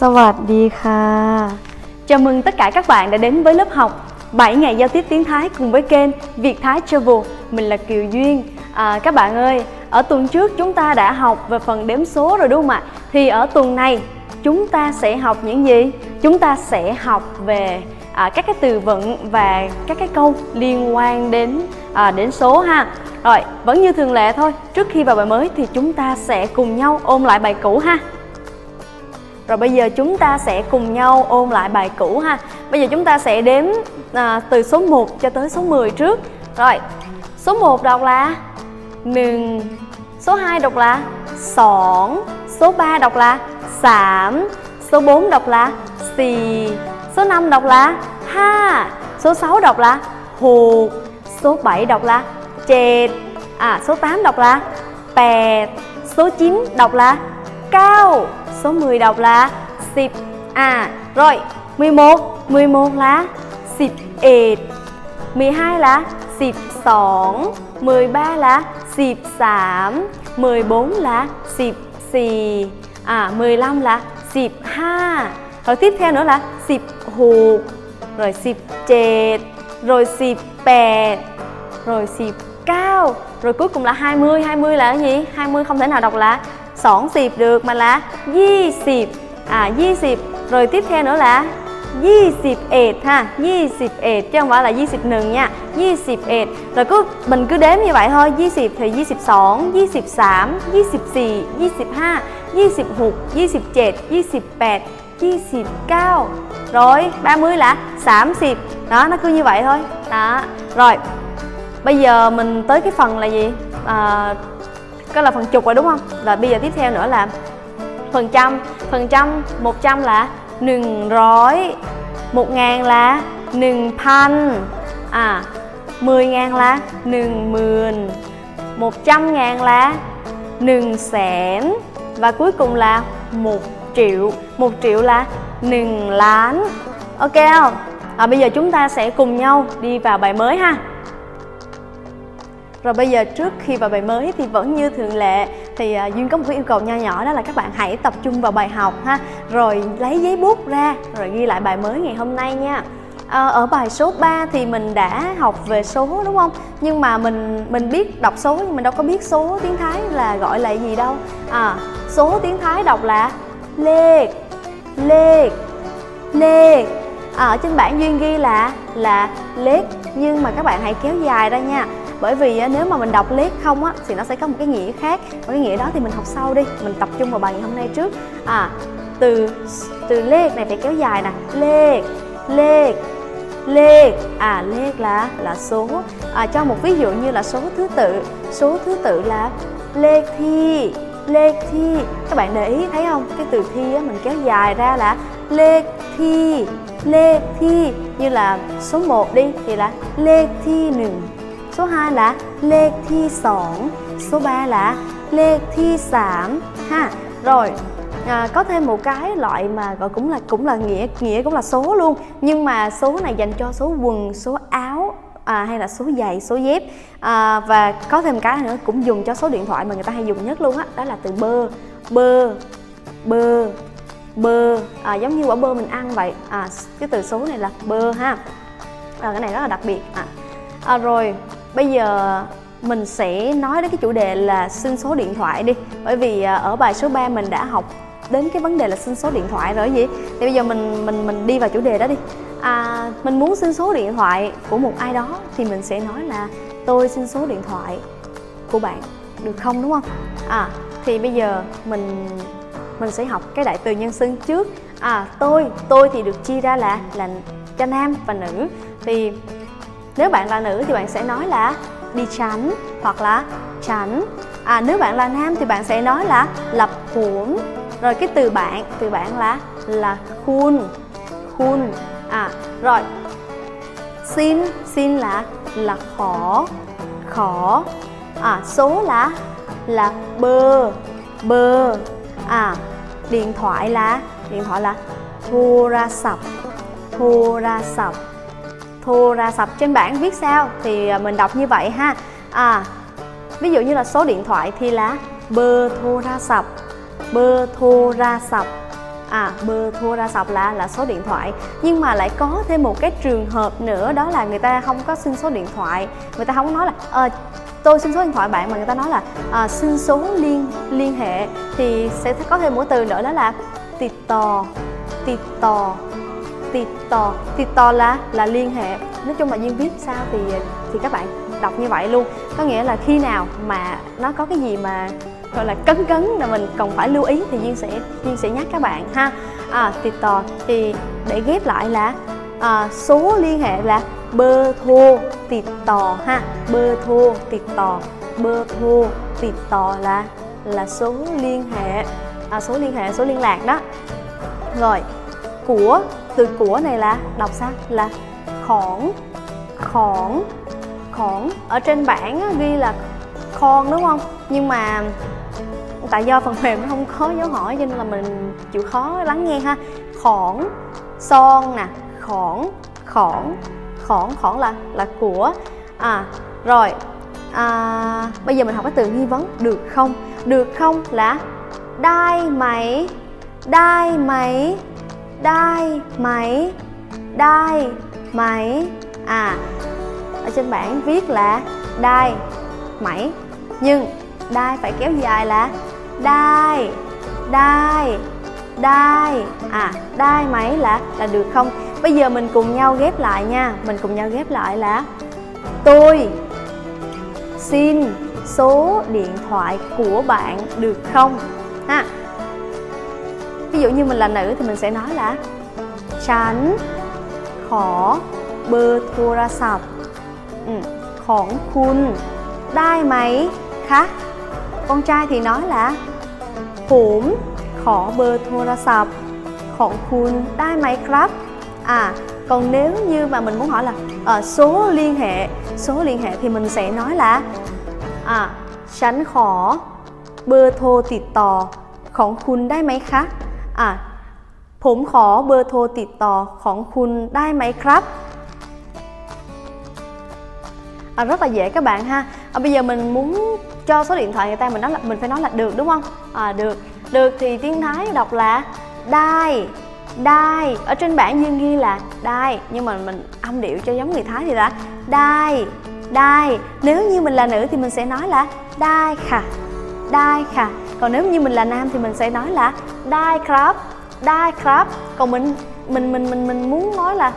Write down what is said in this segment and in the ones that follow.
สวัสดีค่ะ Chào mừng tất cả các bạn đã đến với lớp học 7 ngày giao tiếp tiếng Thái cùng với kênh Việt Thái Travel. Mình là Kiều Duyên. À, các bạn ơi, ở tuần trước chúng ta đã học về phần đếm số rồi đúng không ạ? Thì ở tuần này chúng ta sẽ học những gì? Chúng ta sẽ học về à, các cái từ vựng và các cái câu liên quan đến à, đến số ha. Rồi, vẫn như thường lệ thôi. Trước khi vào bài mới thì chúng ta sẽ cùng nhau ôn lại bài cũ ha. Rồi bây giờ chúng ta sẽ cùng nhau ôn lại bài cũ ha. Bây giờ chúng ta sẽ đếm à, từ số 1 cho tới số 10 trước. Rồi, số 1 đọc là Nừng. Số 2 đọc là Sỏn. Số 3 đọc là Sảm. Số 4 đọc là Xì. Số 5 đọc là Ha. Số 6 đọc là Hụt Số 7 đọc là Chệt. À, số 8 đọc là Pẹt. Số 9 đọc là Cao. Số 10 đọc là 10 À rồi 11 11 là 11 12 là 12 13 là 13 14 là 14 À 15 là 15 Rồi tiếp theo nữa là 16 Rồi 17 Rồi 18 Rồi 19 Rồi cuối cùng là 20 20 là cái gì? 20 không thể nào đọc là 20 được mà là 20 à 20 rồi tiếp theo nữa là 21 ha 21 chứ không phải là 21 nha 21 rồi cứ mình cứ đếm như vậy thôi 20 thì 22 23 24 25 26 27 28 29 rồi 30 là 30 đó nó cứ như vậy thôi đó rồi bây giờ mình tới cái phần là gì à, có là phần chục rồi đúng không? Và bây giờ tiếp theo nữa là phần trăm. Phần trăm một trăm là nừng rối một ngàn là nừng pan à mười ngàn là nừng mườn một trăm ngàn là nừng sẻn và cuối cùng là một triệu. Một triệu là nừng lán. Ok không? À, bây giờ chúng ta sẽ cùng nhau đi vào bài mới ha rồi bây giờ trước khi vào bài mới thì vẫn như thường lệ thì à, duyên có một cái yêu cầu nho nhỏ đó là các bạn hãy tập trung vào bài học ha rồi lấy giấy bút ra rồi ghi lại bài mới ngày hôm nay nha À, ở bài số 3 thì mình đã học về số đúng không? Nhưng mà mình mình biết đọc số nhưng mình đâu có biết số tiếng Thái là gọi là gì đâu. À, số tiếng Thái đọc là lê lê lê à, ở trên bảng duyên ghi là là lết nhưng mà các bạn hãy kéo dài ra nha bởi vì à, nếu mà mình đọc liếc không á thì nó sẽ có một cái nghĩa khác. Và cái nghĩa đó thì mình học sau đi mình tập trung vào bài ngày hôm nay trước. À từ từ lết này phải kéo dài nè. Lết lết lết à lết là là số. À, cho một ví dụ như là số thứ tự. Số thứ tự là lê thi lê thi. Các bạn để ý thấy không? Cái từ thi á, mình kéo dài ra là lê thi lê thi. Như là số 1 đi thì là lê thi nừng số 2 là lê thi số 3 là lê thi sảm ha. Rồi à, có thêm một cái loại mà gọi cũng là cũng là nghĩa nghĩa cũng là số luôn. Nhưng mà số này dành cho số quần số áo à, hay là số giày số dép. À, và có thêm cái nữa cũng dùng cho số điện thoại mà người ta hay dùng nhất luôn á đó, đó là từ bơ bơ bơ bơ. À, giống như quả bơ mình ăn vậy. À, cái từ số này là bơ ha. À, cái này rất là đặc biệt. À, à, rồi bây giờ mình sẽ nói đến cái chủ đề là xin số điện thoại đi. Bởi vì à, ở bài số 3 mình đã học đến cái vấn đề là xin số điện thoại rồi gì thì bây giờ mình mình mình đi vào chủ đề đó đi. À, mình muốn xin số điện thoại của một ai đó thì mình sẽ nói là tôi xin số điện thoại của bạn được không? Đúng không? À thì bây giờ mình mình sẽ học cái đại từ nhân xưng trước. À tôi tôi thì được chia ra là là cho nam và nữ. Thì nếu bạn là nữ thì bạn sẽ nói là đi chánh hoặc là chánh. à nếu bạn là nam thì bạn sẽ nói là lập huống rồi cái từ bạn từ bạn là là khun khun. À rồi. Xin xin là là khó khó. À số là là bơ bơ. À điện thoại là, điện thoại là thu ra sập thu ra sập thu ra sập trên bảng viết sao? Thì à, mình đọc như vậy ha. À ví dụ như là số điện thoại thì là bơ thu ra sập bơ thu ra sập. À bơ thua ra sọc là là số điện thoại. Nhưng mà lại có thêm một cái trường hợp nữa đó là người ta không có xin số điện thoại. Người ta không có nói là à, tôi xin số điện thoại bạn mà người ta nói là à, xin số liên liên hệ. Thì sẽ có thêm một từ nữa đó là tịt tò tịt tò tịt tò. Là là liên hệ. Nói chung là duyên viết sao thì thì các bạn đọc như vậy luôn. Có nghĩa là khi nào mà nó có cái gì mà gọi là cấn cấn là mình cần phải lưu ý thì duyên sẽ duyên sẽ nhắc các bạn ha. À tịt tò thì để ghép lại là à, số liên hệ là bơ thô tịt tò ha. Bơ thô tịt tò. Bơ thô tịt tò là là số liên hệ à, số liên hệ số liên lạc đó. Rồi của từ của này là đọc sao? Là khoảng khoảng khoảng ở trên bảng ghi là con đúng không? Nhưng mà tại do phần mềm nó không có dấu hỏi cho nên là mình chịu khó lắng nghe ha. Khoảng son nè. Khoảng khoảng khoảng khoảng là là của. À rồi. À, bây giờ mình học cái từ nghi vấn. Được không? Được không là đai mày đai mày đai máy. Đai máy. À ở trên bảng viết là đai máy. Nhưng đai phải kéo dài là đai đai đai. À đai máy là là được không? Bây giờ mình cùng nhau ghép lại nha. Mình cùng nhau ghép lại là tôi xin số điện thoại của bạn được không? Ha ví dụ như mình là nữ thì mình sẽ nói là chán khó bơ thua ra sập ừ. khổng khun đai máy khác con trai thì nói là hổm khó bơ thua ra sập khổng khun đai máy khác à còn nếu như mà mình muốn hỏi là à, số liên hệ số liên hệ thì mình sẽ nói là à chán khó bơ thô tịt tò khổng khun đai máy khác อของคุณได้ไหมคะอ่ะผมขอเบอร์โทรติดต่อของคุณได้ไหมครับ à, rất là dễ các bạn ha à, bây giờ mình muốn cho số điện thoại người ta mình nói là mình phải nói là được đúng không à, được được thì tiếng thái đọc là đai đai ở trên bảng dương ghi là đai nhưng mà mình âm điệu cho giống người thái thì là đai đai nếu như mình là nữ thì mình sẽ nói là đai khà đai khà còn nếu như mình là nam thì mình sẽ nói là die crab die crab còn mình mình mình mình mình muốn nói là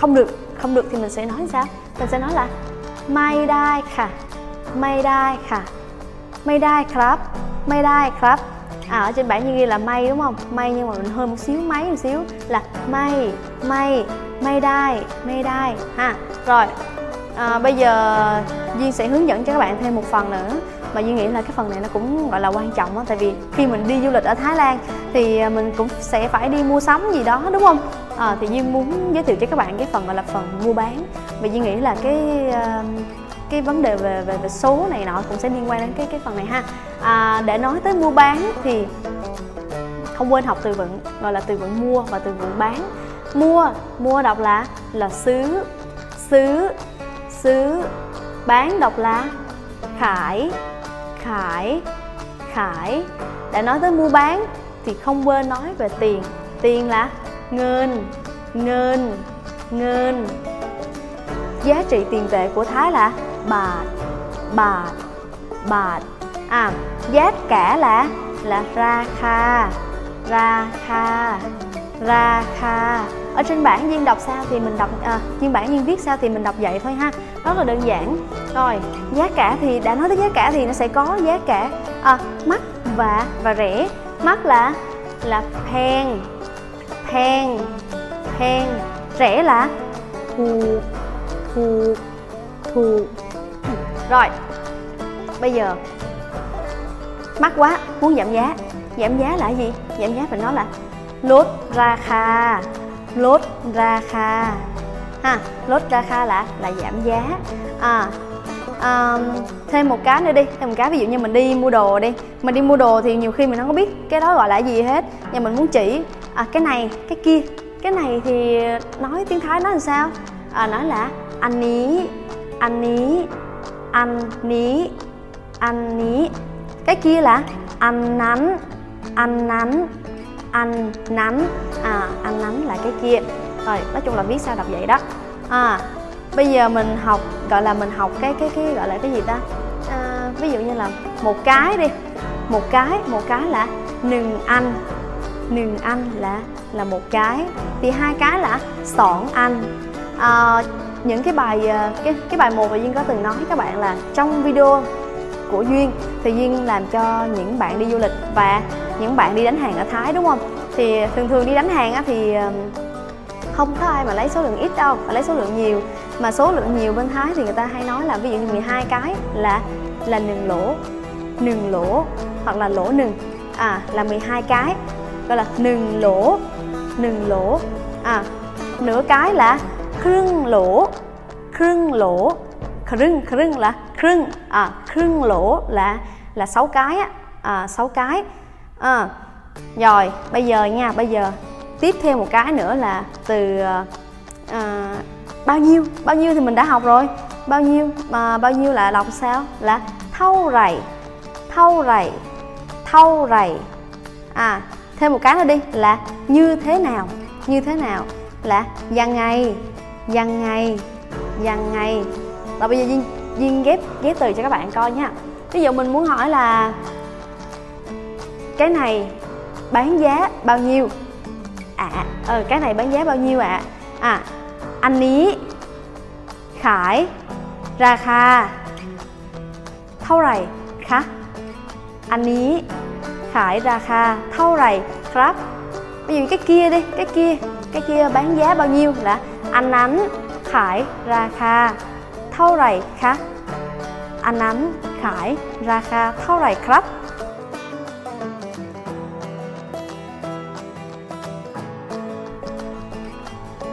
không được không được thì mình sẽ nói sao? Mình sẽ nói là may đai khả may đai khả may đai crab may đai crab à, ở trên bảng như ghi là may đúng không? May nhưng mà mình hơi một xíu máy một xíu là may may may đai may đai ha. Rồi à, bây giờ duyên sẽ hướng dẫn cho các bạn thêm một phần nữa mà duy nghĩ là cái phần này nó cũng gọi là quan trọng á. Tại vì khi mình đi du lịch ở thái lan thì à, mình cũng sẽ phải đi mua sắm gì đó đúng không? À, thì duy muốn giới thiệu cho các bạn cái phần gọi là phần mua bán. Và duy nghĩ là cái à, cái vấn đề về về về số này nọ cũng sẽ liên quan đến cái cái phần này ha. À, để nói tới mua bán thì không quên học từ vựng gọi là từ vựng mua và từ vựng bán. Mua mua đọc là là xứ xứ xứ bán đọc là khải khải. Khải đã nói tới mua bán thì không quên nói về tiền. Tiền là ngân ngân ngân. Giá trị tiền tệ của thái là bạc, bạc, bạc, à giá cả là là ra kha ra kha ra kha ở trên bảng duyên đọc sao thì mình đọc à, trên bản duyên viết sao thì mình đọc vậy thôi ha. Rất là đơn giản. Rồi giá cả thì đã nói tới giá cả thì nó sẽ có giá cả à, mắc và và rẻ. Mắc là là pen pen pen rẻ là thù thù thù. Rồi bây giờ mắc quá muốn giảm giá. Giảm giá là gì? Giảm giá phải nói là lốt ra kha lốt ra kha. Ha lốt ra kha là là giảm giá. À, um, thêm một cái nữa đi thêm một cái ví dụ như mình đi mua đồ đi. Mình đi mua đồ thì nhiều khi mình không có biết cái đó gọi là gì hết. Nhưng mình muốn chỉ à, cái này cái kia. Cái này thì nói tiếng thái nói làm sao? À, nói là anh ní anh ní anh ní anh ní. Cái kia là anh nắn anh nắn anh nắn à anh nắn là cái kia. Rồi nói chung là viết sao đọc vậy đó. À bây giờ mình học gọi là mình học cái cái cái gọi là cái gì ta? À, ví dụ như là một cái đi. Một cái một cái là nừng anh nừng anh là là một cái. Thì hai cái là sọn anh à, những cái bài à, cái cái bài một mà duyên có từng nói các bạn là trong video của duyên. Thì duyên làm cho những bạn đi du lịch và những bạn đi đánh hàng ở thái, đúng không? Thì thường thường đi đánh hàng á thì không có ai mà lấy số lượng ít đâu mà lấy số lượng nhiều. Mà số lượng nhiều bên thái thì người ta hay nói là ví dụ như 12 cái là là nừng lỗ nừng lỗ hoặc là lỗ nừng. À là 12 cái, gọi là nừng lỗ nừng lỗ. À nửa cái là khưng lỗ khưng lỗ, khưng khưng là krưng à krưng lỗ là là sáu cái á. À sáu cái. À rồi bây giờ nha bây giờ tiếp theo một cái nữa là từ à, bao nhiêu? Bao nhiêu thì mình đã học rồi. Bao nhiêu mà bao nhiêu là đọc sao? Là thâu rầy thâu rầy thâu rầy. À thêm một cái nữa đi là như thế nào? Như thế nào? Là dằng ngày dằng ngày dằng ngày. Rồi bây giờ duyên ghép ghép từ cho các bạn coi nha. Ví dụ mình muốn hỏi là, cái này bán giá bao nhiêu? À, à ờ cái này bán giá bao nhiêu ạ? À? à anh ý, khải, ra kha, thâu rầy, khá. Anh ý, khải, ra kha, thâu rầy crap ví dụ cái kia đi, cái kia cái kia bán giá bao nhiêu? Là anh ánh, khải, ra kha thâu rầy khá. Anh ánh khải ra kha thâu rầy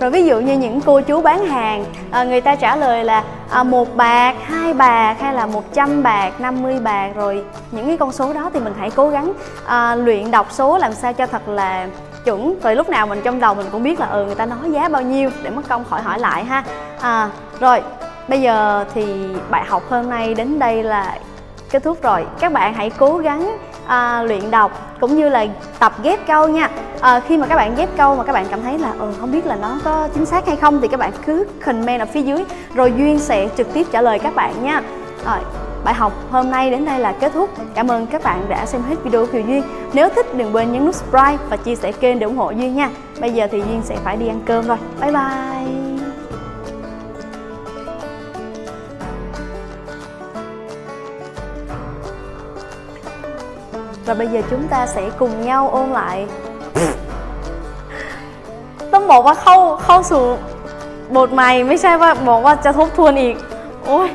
rồi ví dụ như những cô chú bán hàng à, người ta trả lời là à, một bạc hai bạc hay là 100 bạc 50 bạc rồi những cái con số đó thì mình hãy cố gắng à, luyện đọc số làm sao cho thật là chuẩn. Rồi lúc nào mình trong đầu mình cũng biết là ừ người ta nói giá bao nhiêu để mất công khỏi hỏi lại ha. À, rồi bây giờ thì bài học hôm nay đến đây là kết thúc rồi. Các bạn hãy cố gắng à, luyện đọc cũng như là tập ghép câu nha. À, khi mà các bạn ghép câu mà các bạn cảm thấy là ừ, không biết là nó có chính xác hay không thì các bạn cứ comment ở phía dưới rồi duyên sẽ trực tiếp trả lời các bạn nha. Rồi bài học hôm nay đến đây là kết thúc. Cảm ơn các bạn đã xem hết video của Kiều Duyên. Nếu thích đừng quên nhấn nút subscribe và chia sẻ kênh để ủng hộ Duyên nha. Bây giờ thì Duyên sẽ phải đi ăn cơm rồi. Bye bye! Và bây giờ chúng ta sẽ cùng nhau ôn lại ต้องบอกว่าเข้าเข้าสู่บทใหม่ไม่ใช่ว่าบอกว่าจะทบทวนอีกโอ้ย